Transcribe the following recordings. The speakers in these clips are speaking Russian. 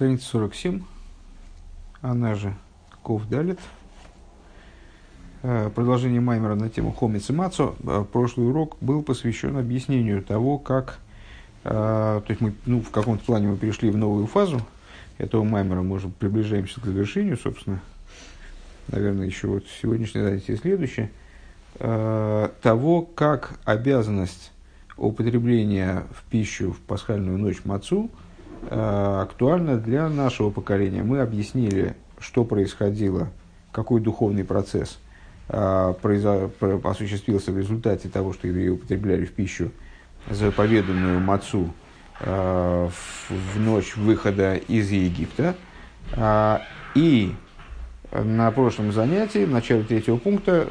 Страница 47, она же Ков Далит. Э, продолжение Маймера на тему Хомец и Мацо. Э, прошлый урок был посвящен объяснению того, как, э, то есть мы ну, в каком-то плане мы перешли в новую фазу этого Маймера, мы уже приближаемся к завершению, собственно, наверное, еще вот сегодняшнее занятие и следующее, того, как обязанность употребления в пищу в пасхальную ночь мацу э, актуальна для нашего поколения. Мы объяснили, что происходило, какой духовный процесс э, осуществился в результате того, что евреи употребляли в пищу заповеданную мацу э, в, в ночь выхода из Египта. И на прошлом занятии, в начале третьего пункта,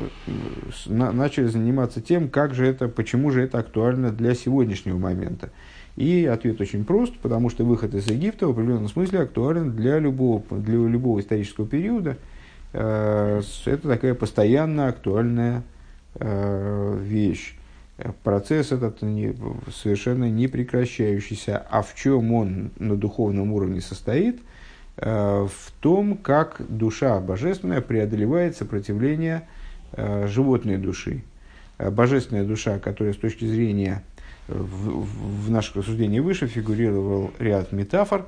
на, начали заниматься тем, как же это, почему же это актуально для сегодняшнего момента. И ответ очень прост, потому что выход из Египта в определенном смысле актуален для любого, для любого исторического периода. Э, это такая постоянно актуальная э, вещь. Процесс этот совершенно не прекращающийся. А в чем он на духовном уровне состоит – Э, в том, как душа божественная преодолевает сопротивление животной души. Божественная душа, которая с точки зрения в, в наших рассуждениях выше фигурировал ряд метафор,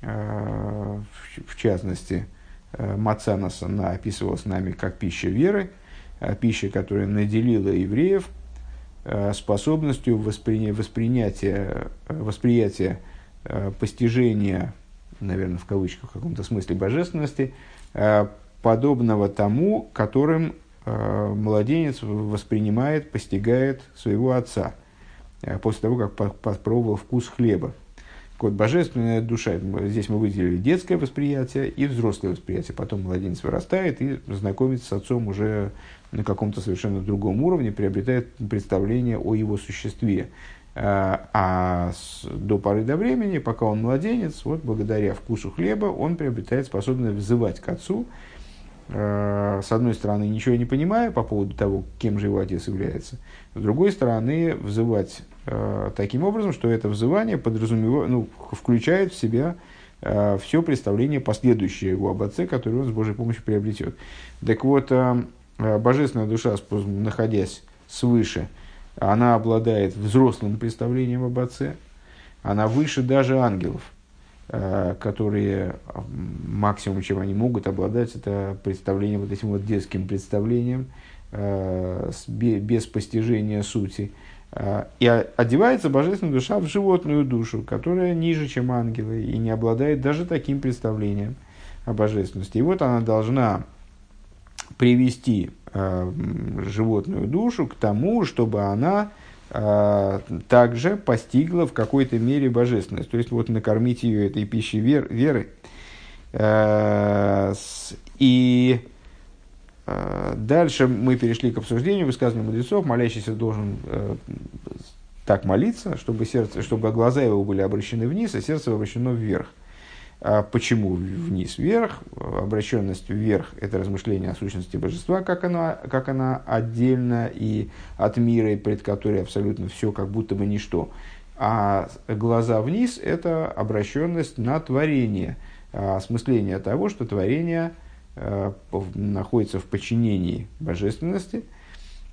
в частности, Мацанас, она описывалась нами как пища веры, пища, которая наделила евреев способностью воспри... воспринятия, восприятия постижения наверное, в кавычках, в каком-то смысле божественности, э, подобного тому, которым э, младенец воспринимает, постигает своего отца. э, после того, как попробовал вкус хлеба. Вот божественная душа, здесь мы выделили детское восприятие и взрослое восприятие. Потом младенец вырастает и знакомится с отцом уже на каком-то совершенно другом уровне, приобретает представление о его существе. Э, а до поры до времени, пока он младенец, вот благодаря вкусу хлеба он приобретает способность взывать к отцу, э, с одной стороны, ничего не понимая по поводу того, кем же его отец является, с другой стороны, взывать э, таким образом, что это взывание подразумевает, ну, включает в себя все представление последующее его об отце, которое он с Божьей помощью приобретет. Так вот, божественная душа, находясь свыше, она обладает взрослым представлением об отце, она выше даже ангелов, э, которые максимум, чем они могут обладать, это представление вот этим вот детским представлением, э, без постижения сути. Э, и одевается божественная душа в животную душу, которая ниже, чем ангелы, и не обладает даже таким представлением о божественности. И вот она должна привести э, животную душу к тому, чтобы она э, также постигла в какой-то мере божественность. То есть, вот накормить ее этой пищей вер, веры. С, и э, дальше мы перешли к обсуждению высказывания мудрецов. Молящийся должен э, так молиться, чтобы, сердце, чтобы глаза его были обращены вниз, а сердце обращено вверх. А почему вниз вверх? Обращенность вверх – это размышление о сущности божества, как она, как она отдельно и от мира, и пред которой абсолютно все как будто бы ничто. А глаза вниз – это обращенность на творение, осмысление того, что творение а, находится в подчинении божественности,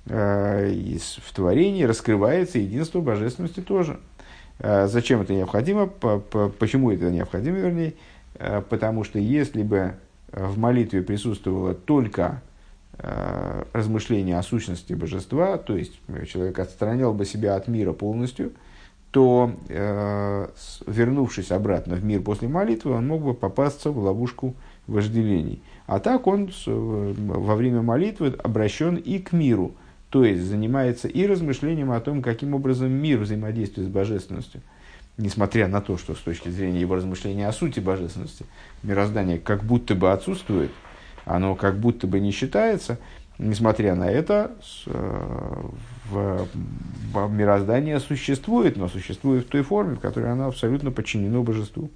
а, и в творении раскрывается единство божественности тоже – Э, зачем это необходимо? Почему это необходимо, вернее? Э, потому что если бы в молитве присутствовало только э, размышление о сущности божества, то есть человек отстранял бы себя от мира полностью, то, вернувшись обратно в мир после молитвы, он мог бы попасться в ловушку вожделений. А так он во время молитвы обращен и к миру – то есть занимается и размышлением о том, каким образом мир взаимодействует с божественностью. Несмотря на то, что с точки зрения его размышления о сути божественности, мироздание как будто бы отсутствует, оно как будто бы не считается, несмотря на это, э, в, мироздание существует, но существует в той форме, в которой оно абсолютно подчинено божеству.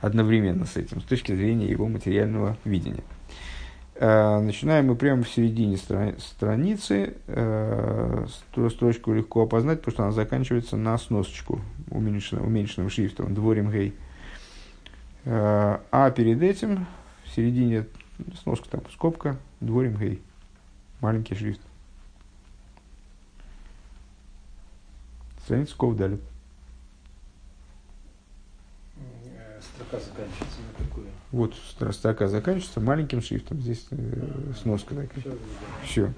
Одновременно с этим, с точки зрения его материального видения. Э, начинаем мы прямо в середине страни- страницы. Э, строчку легко опознать, потому что она заканчивается на сносочку уменьшенным, уменьшенным шрифтом. Дворим гей. Э, а перед этим, в середине, сноска там, скобка, дворим гей, маленький шрифт. Страница ков далее. Строка заканчивается? Вот строка заканчивается маленьким шрифтом. Здесь э, сноска такая. Все.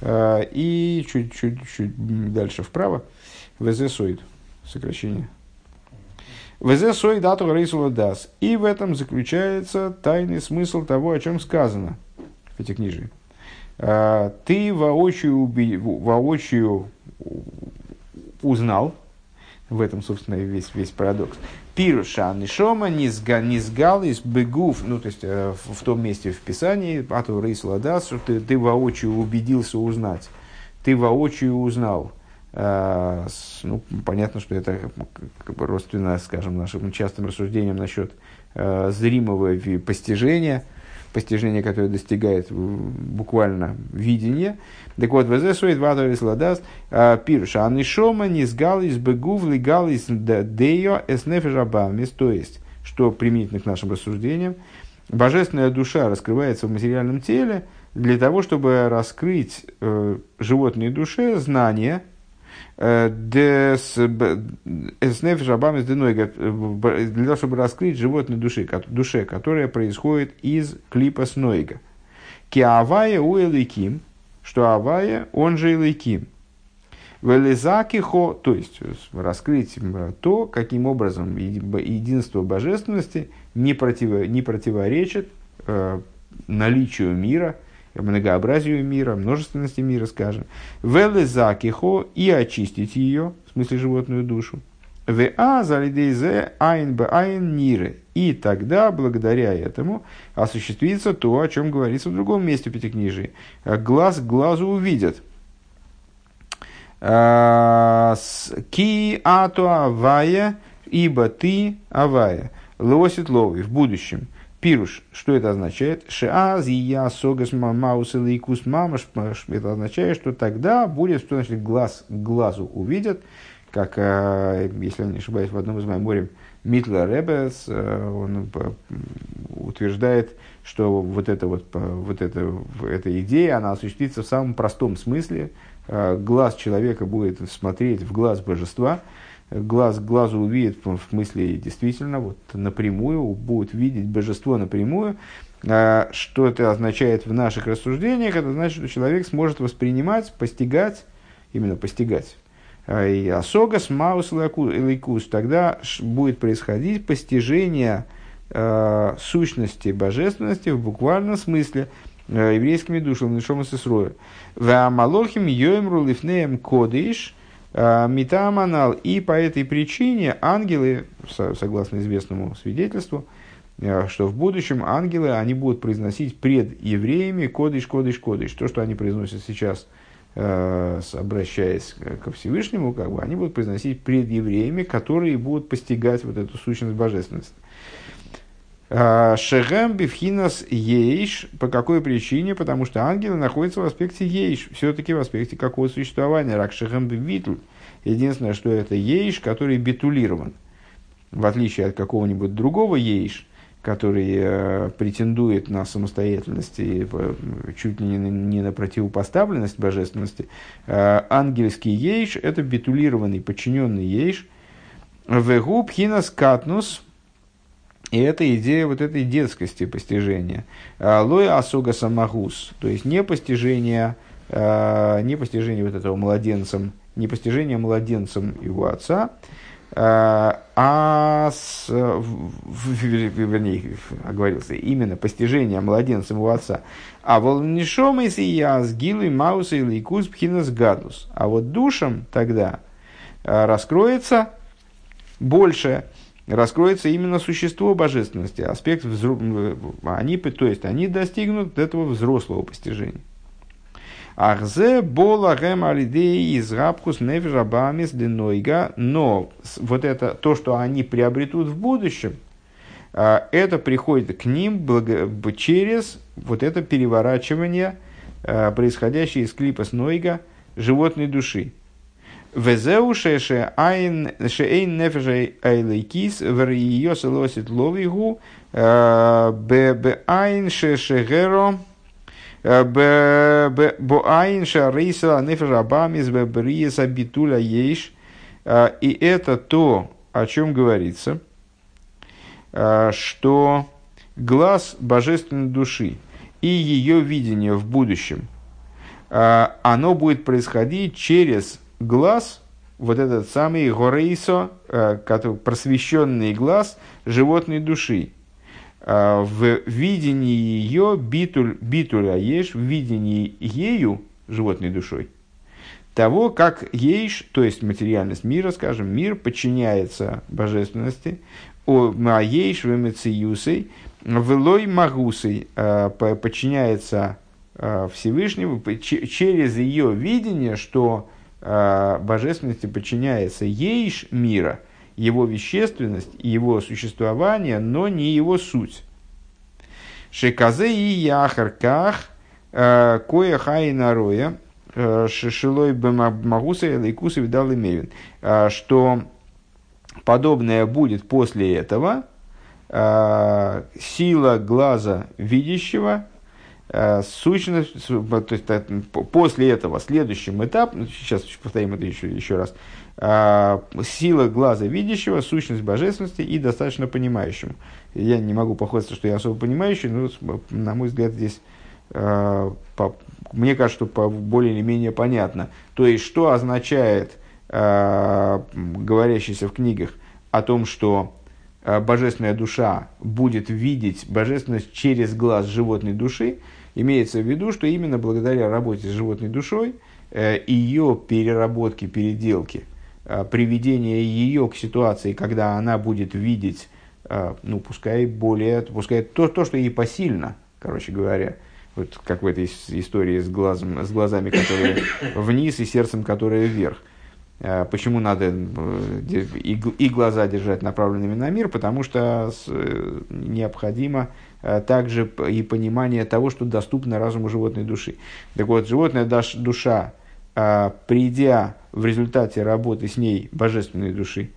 Э, и чуть-чуть дальше вправо. ВЗ Сокращение. ВЗ сой дату рейсула дас. И в этом заключается тайный смысл того, о чем сказано в эти книжи. «А, ты воочию, воочию узнал, в этом, собственно, весь, весь парадокс. Пируша нишома низгал из бегув, ну, то есть, э, в, том месте в Писании, ату рейсула дас, что ты, ты воочию убедился узнать. Ты воочию узнал. А, ну, понятно, что это как бы родственно, скажем, нашим частым рассуждениям насчет э, зримого постижения, постижения, которое достигает буквально видения. Так вот, ВЗ сует вадорис ладас а, пирша анишома низгал из бегув легал из део эснефежабамис, то есть, что применительно к нашим рассуждениям, божественная душа раскрывается в материальном теле для того, чтобы раскрыть э, животной душе знания, для того, чтобы раскрыть животной души, душе, которая происходит из клипа снойга. Киавая у Эликим, что Авая, он же Эликим. Велизакихо, то есть раскрыть то, каким образом единство божественности не, против, не противоречит э, наличию мира – многообразию мира, множественности мира, скажем. Велезакихо и очистить ее, в смысле животную душу. В.А. залидейзе айн б айн нире. И тогда, благодаря этому, осуществится то, о чем говорится в другом месте Пятикнижии. Глаз к глазу увидят. А, Ки ато авая, ибо ты авая. Лосит лови в будущем. Пируш, что это означает? Шиаз, я, согас, маус или икус мамаш. Это означает, что тогда будет, что значит глаз к глазу увидят, как, э, если я не ошибаюсь, в одном из меморий Митла Ребес, э, он э, утверждает, что вот эта, вот, вот эта, эта идея, она осуществится в самом простом смысле. Глаз человека будет смотреть в глаз божества, глаз к глазу увидит, в смысле действительно, вот напрямую, будет видеть божество напрямую. А, что это означает в наших рассуждениях? Это значит, что человек сможет воспринимать, постигать, именно постигать. А, и асогас маус лейкус, тогда будет происходить постижение э, сущности божественности в буквальном смысле еврейскими душами, нишом и сесрою. В амалохим йоемру лифнеем кодиш – Митаманал. И по этой причине ангелы, согласно известному свидетельству, э, что в будущем ангелы, они будут произносить пред евреями кодыш, кодыш, кодыш. То, что они произносят сейчас, э, обращаясь ко Всевышнему, как бы, они будут произносить пред евреями, которые будут постигать вот эту сущность божественности. А, Шегем бифхинас ейш. По какой причине? Потому что ангелы находятся в аспекте ейш. Все-таки в аспекте какого существования. Рак шегем бивитль. Единственное, что это ейш, который битулирован. В отличие от какого-нибудь другого ейш, который э, претендует на самостоятельность и э, чуть ли не, не на противопоставленность божественности, э, ангельский ейш – это битулированный, подчиненный ейш. Вегу пхинас катнус – и это идея вот этой детскости постижения. Лой асуга самагус, то есть не постижение, а, не постижение вот этого младенцем, не постижение младенцем его отца, а, а с, вернее, оговорился, именно постижение младенцем его отца. А волнишом если я с гилой мауса или кус пхинас гадус. А вот душам тогда раскроется больше раскроется именно существо божественности, аспект взро... они, то есть они достигнут этого взрослого постижения. Ахзе бола гэм алидеи из рабхус нефежабамис денойга, но вот это, то, что они приобретут в будущем, а, это приходит к ним через вот это переворачивание, а, происходящее из клипа с Нойга животной души. Везеу шеше айн шеэйн нефеше айлейкис вериё селосит ловигу бе айн шеше геро бо айн шарейса нефеша бамис бе бриеса битуля ейш. И это то, о чем говорится, что глаз божественной души и ее видение в будущем, оно будет происходить через глаз, вот этот самый горейсо, э, просвещенный глаз животной души, э, в видении ее битуль, битуля ешь, в видении ею, животной душой, того, как ейш, то есть материальность мира, скажем, мир подчиняется божественности, а ейш в эмециюсой, велой магусой, э, подчиняется Всевышнему через ее видение, что Э, божественности подчиняется ейш мира, его вещественность и его существование, но не его суть. Шеказе и яхарках э, кое нароя э, шишилой бамагуса лейкуса видал имевин, что подобное будет после этого, сила глаза видящего Э, сущность, то есть после этого следующим этапом, ну, сейчас повторим это еще, еще раз, э, сила глаза видящего, сущность божественности и достаточно понимающим. Я не могу похвастаться, что я особо понимающий, но, на мой взгляд, здесь э, мне кажется, что более или менее понятно. То есть, что означает говорящийся в книгах о том, что божественная душа будет видеть божественность через глаз животной души, Имеется в виду, что именно благодаря работе с животной душой, э, ее переработке, переделке, э, приведение ее к ситуации, когда она будет видеть, э, ну, пускай более, пускай то, то что ей посильно, короче говоря, вот как в этой истории с, глазом, с глазами, которые вниз, и сердцем, которое вверх. Почему надо и глаза держать направленными на мир? Потому что необходимо также и понимание того, что доступно разуму животной души. Так вот, животная душа, э, придя в результате работы с ней божественной души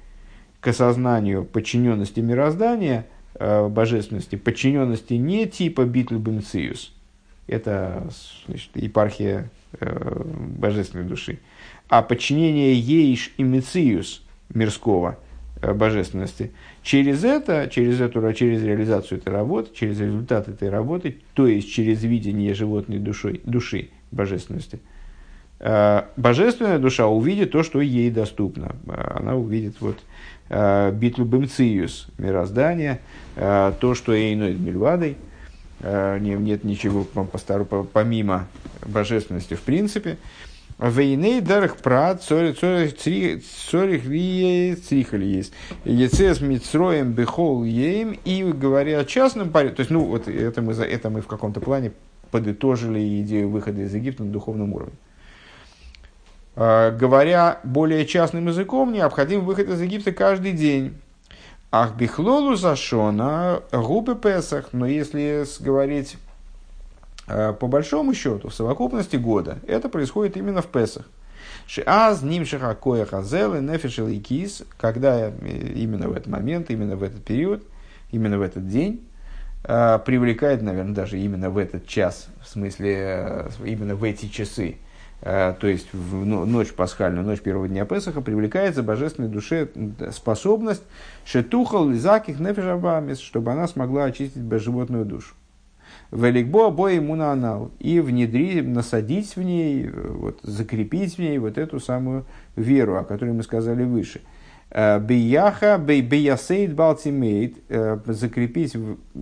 к осознанию подчиненности мироздания, э, божественности, подчиненности не типа битлюбенциус, это значит, епархия божественной души, а подчинение ейш и мециус мирского божественности – Через это, через эту, через реализацию этой работы, через результат этой работы, то есть через видение животной душой, души божественности, э, божественная душа увидит то, что ей доступно. Она увидит вот э, битву бемциус мироздания, э, то, что ей мильвадой, нет ничего помимо божественности в принципе. Вейней дарах прат цорих ли црихали есть. Ецес митсроем бехол ейм. И говоря о частном порядке, то есть, ну, вот это мы, это мы в каком-то плане подытожили идею выхода из Египта на духовном уровне. Говоря более частным языком, необходим выход из Египта каждый день. Ах, бихлолу зашона, губы Песах. Но если говорить по большому счету, в совокупности года, это происходит именно в Песах. Шиаз нимшиха коя хазелы нефишел и кис, когда э, именно в этот момент, именно в этот период, именно в этот день, э, привлекает, наверное, даже именно в этот час, в смысле, именно в эти часы, то есть в ночь пасхальную, ночь первого дня Песаха, привлекается божественной душе способность шетухал лизаких нефишабамис, чтобы она смогла очистить животную душу. Великбо обои ему на анал. И внедрить, насадить в ней, вот, закрепить в ней вот эту самую веру, о которой мы сказали выше. Э, бияха, биясейд балтимейт, э, закрепить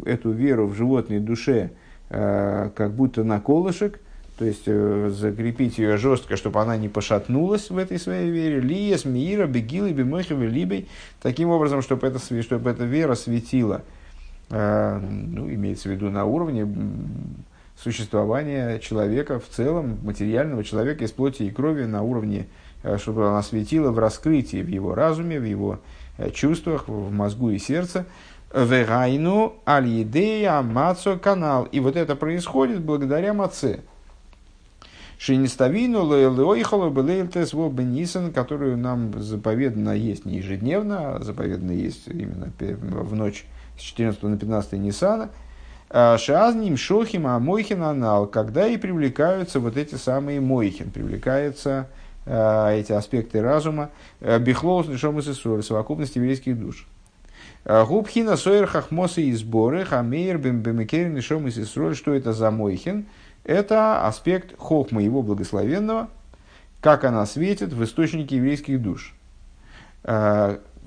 эту веру в животной душе, э, как будто на колышек, то есть закрепить ее жестко, чтобы она не пошатнулась в этой своей вере. Лиес, Миира, Бегилы, Бемохевы, Либей. Таким образом, чтобы, это, чтобы эта вера светила – ну, имеется в виду на уровне существования человека в целом, материального человека из плоти и крови, на уровне, э, чтобы она светила в раскрытии, в его разуме, в его э, чувствах, в мозгу и сердце. Вегайну аль-идея мацо канал. И вот это происходит благодаря маце. Шиниставину леойхала белейлтес бенисан, которую нам заповедано есть не ежедневно, а заповедано есть именно в ночь с 14 на 15 Ниссана. А, Шазним шохим а мойхин анал, когда и привлекаются вот эти самые мойхин, привлекаются э, эти аспекты разума, бихлоус лишом из совокупность еврейских душ. Губхина сойер хахмосы и сборы, хамейр бембемекерин лишом из что это за мойхин? это аспект хохма его благословенного, как она светит в источнике еврейских душ.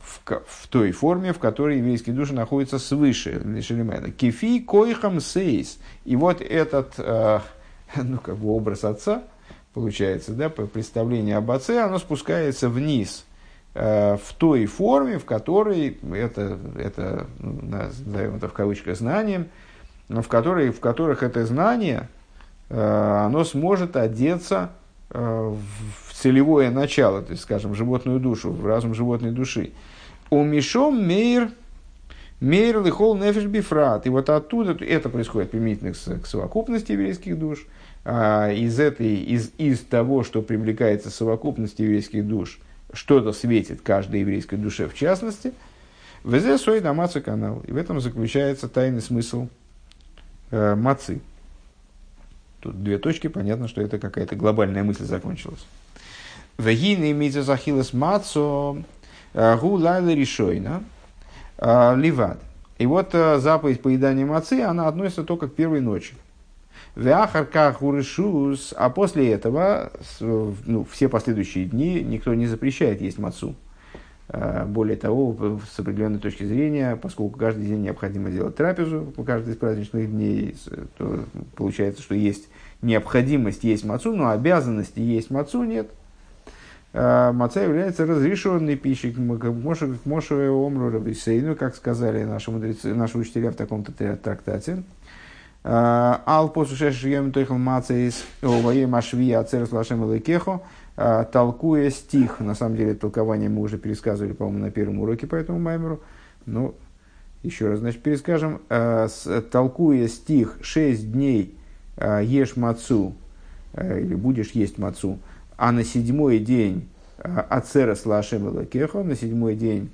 В, в той форме, в которой еврейские души находятся свыше Лишелемена. Кефи койхам сейс. И вот этот э, ну, как бы образ отца, получается, да, представление об отце, оно спускается вниз э, в той форме, в которой это, это ну, назовем это в кавычках знанием, в, которой, в которых это знание – Э, оно сможет одеться в целевое начало, то есть, скажем, животную душу, в разум животной души. У Мишом мейр, мейр лихол нефиш бифрат. И вот оттуда, это происходит применительно к, совокупности еврейских душ. А из, этой, из, из того, что привлекается совокупность еврейских душ, что-то светит каждой еврейской душе в частности. Везе сой дамаца канал. И в этом заключается тайный смысл э, мацы. Тут две точки, понятно, что это какая-то глобальная мысль закончилась. Вегины имеется захилас мацо э, гу лайла решойна э, ливад. И вот э, заповедь поедания мацы, она относится только к первой ночи. Вяхарках урышус, а после этого, ну, все последующие дни никто не запрещает есть мацу. Более того, с определенной точки зрения, поскольку каждый день необходимо делать трапезу, каждый из праздничных дней, то получается, что есть необходимость есть мацу, но обязанности есть мацу нет. А, маца является разрешенной пищей, как Моше Омру Рабисейну, как сказали наши, мудрецы, наши учителя в таком-то трактате. А, Ал посушеш ем тойхл мацеис овае машви ацерс лашем лекехо, а, толкуя стих, на самом деле толкование мы уже пересказывали, по-моему, на первом уроке по этому маймеру, но еще раз, значит, перескажем, толкуя стих «шесть дней Э, ешь мацу, э, или будешь есть мацу, а на седьмой день э, ацерас лашем лакехо, на седьмой день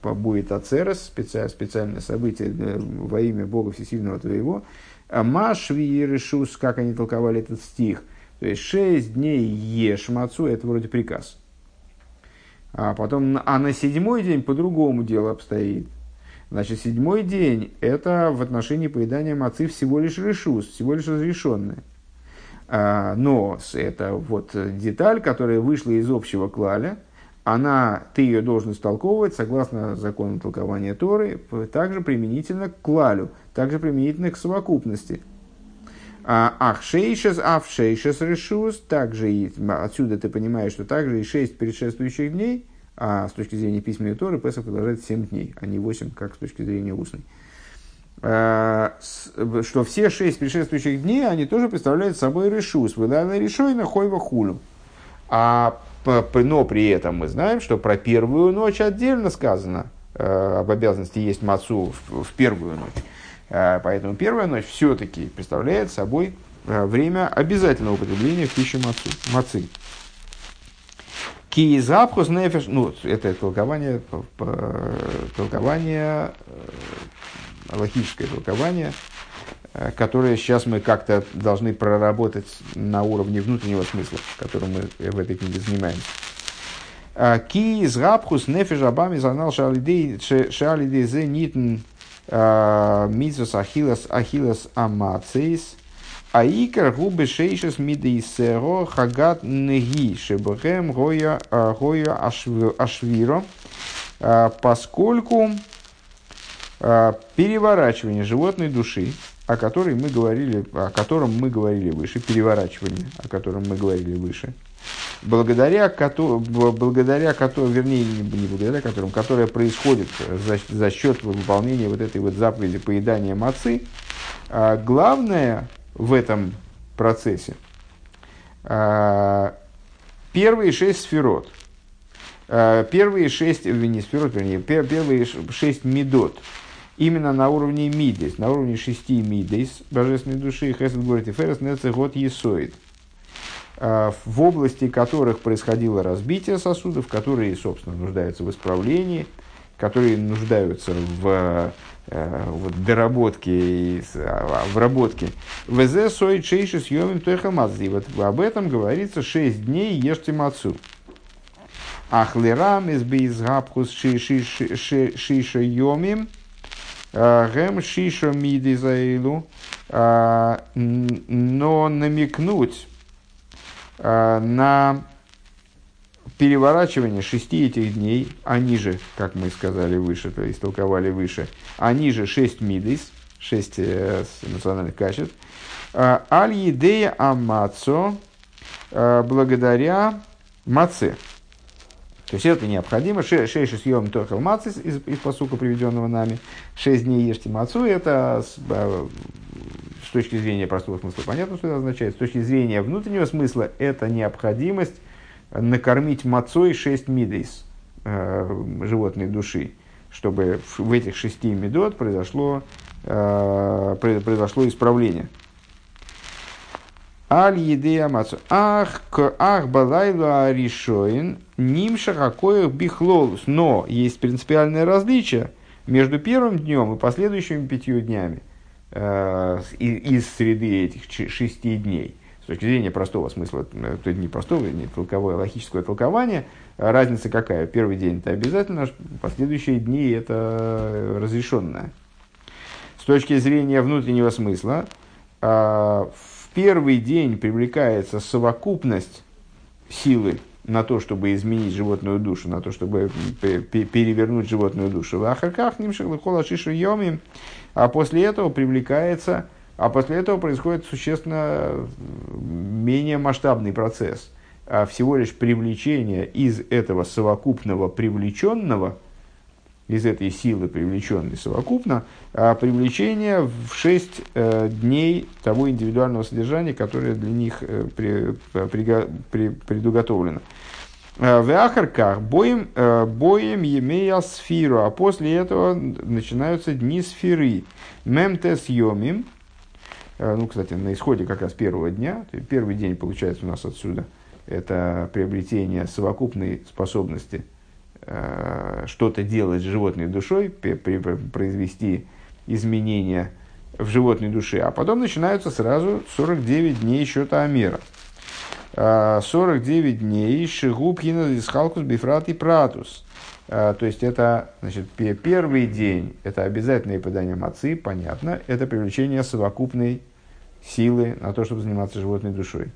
будет ацерас, специальное событие во имя Бога Всесильного твоего, Машви решус, как они толковали этот стих, то есть шесть дней ешь мацу, это вроде приказ. А потом, а на седьмой день по-другому дело обстоит. Значит, седьмой день – это в отношении поедания мацы всего лишь решус, всего лишь разрешенное. А, но это вот деталь, которая вышла из общего клаля, она, ты ее должен истолковывать согласно закону толкования Торы, также применительно к клалю, также применительно к совокупности. А, Ахшейшес, авшейшес решус, также и отсюда ты понимаешь, что также и шесть предшествующих дней – а с точки зрения письменной Торы Песах продолжается 7 дней, а не 8, как с точки зрения устной. А, что все шесть предшествующих дней, они тоже представляют собой решус, выдала решой на хойва хулю. А, но при этом мы знаем, что про первую ночь отдельно сказано э, об обязанности есть мацу в первую ночь. Э, поэтому первая ночь все-таки представляет собой э, время обязательного употребления в пищу мацы. Киизапхус нефеш, ну, это толкование, толкование, э, логическое толкование, э, которое сейчас мы как-то должны проработать на уровне внутреннего смысла, которым мы в этой книге занимаемся. «Э, ки из габхус нефеш абами занал шалидей зе нитн митсус ахилас ахилас амацейс – Аикар губы шейшес мидейсеро хагат неги шебхэм гоя гоя ашвиро, а, поскольку а, переворачивание животной души, о которой мы говорили, о котором мы говорили выше, переворачивание, о котором мы говорили выше, благодаря которому, благодаря которому, вернее, не благодаря которому, которое происходит за, за счет выполнения вот этой вот заповеди поедания мацы, а, главное в этом процессе. А, первые шесть сферот, а, первые шесть, не сферот, вернее, первые шесть медот, именно на уровне мидейс, на уровне шести мидейс, божественной души, Хесед говорит, Ферес Нецехот Есоид. В области которых происходило разбитие сосудов, которые, собственно, нуждаются в исправлении, которые нуждаются в вот, доработке, в работке. ВЗ сой чейши съемим тойхамадзи. Вот об этом говорится 6 дней ешьте мацу. Ахлерам из бейзгапхус шиша йомим. Гэм шиша миди заилу. Но намекнуть на переворачивание шести этих дней, они же, как мы сказали выше, то есть толковали выше, они же шесть мидис, шесть э, национальных качеств, аль-едея амацо, благодаря маце. То есть это необходимо. Шесть съем только мацы из, из посука, приведенного нами. Шесть дней ешьте мацу. Это с, точки зрения простого смысла понятно, что это означает. С точки зрения внутреннего смысла это необходимость накормить мацой шесть мидейс э, животной души, чтобы в этих шести медот произошло, э, произошло исправление. Аль едея мацу. Ах, к ах балайлу аришоин нимша какоих бихлолус. Но есть принципиальное различие между первым днем и последующими пятью днями из среды этих шести дней. С точки зрения простого смысла, э, то не простого, не толковое, а логического толкования, разница какая? Первый день это обязательно, последующие дни это разрешенное. С точки зрения внутреннего смысла, э, в первый день привлекается совокупность силы на то, чтобы изменить животную душу, на то, чтобы перевернуть животную душу. Ахарках нимших шишу йомим, а после этого привлекается, а после этого происходит существенно менее масштабный процесс. А всего лишь привлечение из этого совокупного привлеченного, из этой силы привлеченной совокупно, а привлечение в шесть э, дней того индивидуального содержания, которое для них э, при, при, при, предуготовлено. Э, в Ахарках боем, э, боем емея сфиру, а после этого начинаются дни сферы. Мемтес йомим, э, ну, кстати, на исходе как раз первого дня, первый день получается у нас отсюда, это приобретение совокупной способности что-то делать с животной душой, произвести изменения в животной душе, а потом начинаются сразу 49 дней счета Амера. 49 дней Шигубхина Исхалкус Бифрат и Пратус. А, то есть это значит, первый день, это обязательное подание мацы, понятно, это привлечение совокупной силы на то, чтобы заниматься животной душой.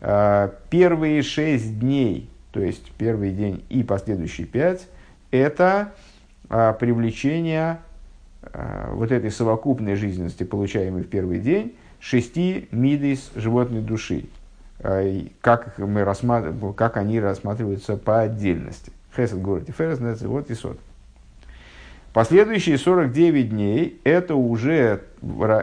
А, первые шесть дней, то есть первый день и последующие пять, это а, привлечение вот этой совокупной жизненности, получаемой в первый день, шести мидис животной души. Э, как, мы рассматриваем, как они рассматриваются по отдельности. Хесед говорит, Ферес, вот и сот. Последующие 49 дней – это уже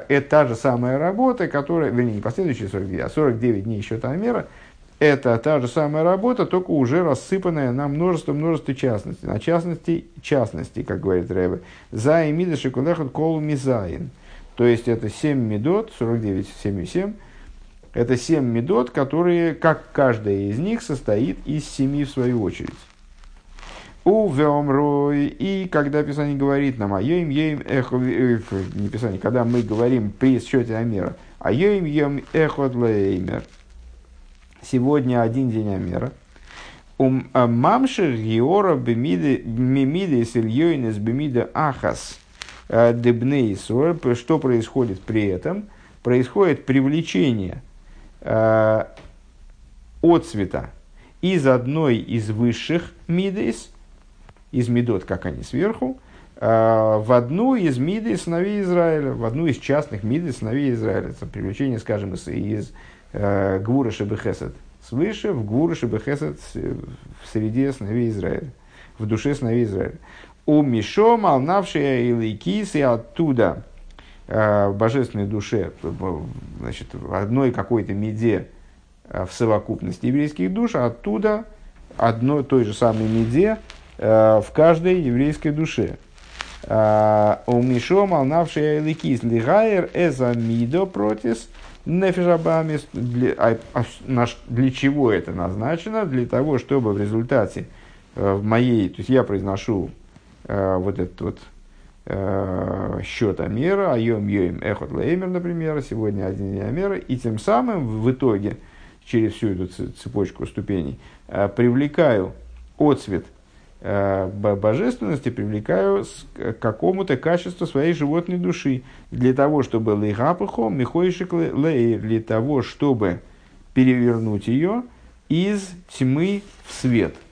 это та же самая работа, которая, вернее, не последующие 49, а 49 дней еще Тамера – это та же самая работа, только уже рассыпанная на множество-множество частностей. На частности, частности, как говорит Рэбе. За и мида шикулехат кол мизаин. То есть, это 7 медот, 49, 7 и 7 – это семь медот, которые, как каждая из них, состоит из семи в свою очередь. У Веомрой, и когда Писание говорит нам о Йоим Йоим Эхо, э, не Писание, когда мы говорим при счете Амера, о Йоим Йоим Эхо сегодня один день Амера, а мамшир геора бемиды с Ильёйнес бемида ахас э, дебнейсор. Что происходит при этом? Происходит привлечение э, отцвета из одной из высших мидейс, из медот, как они сверху, э, в одну из мидей сыновей Израиля, в одну из частных мидей сыновей Израиля. Это привлечение, скажем, из, из э, Гвура Шебехесед свыше в Гвура Шебехесед в среде сыновей Израиля, в душе сыновей Израиля. У Мишо, молнавшая Иликис, и оттуда Э, в божественной душе, значит, в одной какой-то меде э, в совокупности еврейских душ, а оттуда одной той же самой меде э, в каждой еврейской душе. У Мишо молнавший Эликис Лигайер Эза Мидо протис Нефишабамис, для, а, а, для чего это назначено? Для того, чтобы в результате э, в моей, то есть я произношу э, вот этот вот э, счет Амера, Айом Йоим Эхот Леймер, например, сегодня один день Амера, и тем самым в итоге через всю эту цепочку ступеней привлекаю отцвет божественности привлекаю к какому-то качеству своей животной души, для того, чтобы лейгапахо, михойшик лей, для того, чтобы перевернуть ее из тьмы в свет –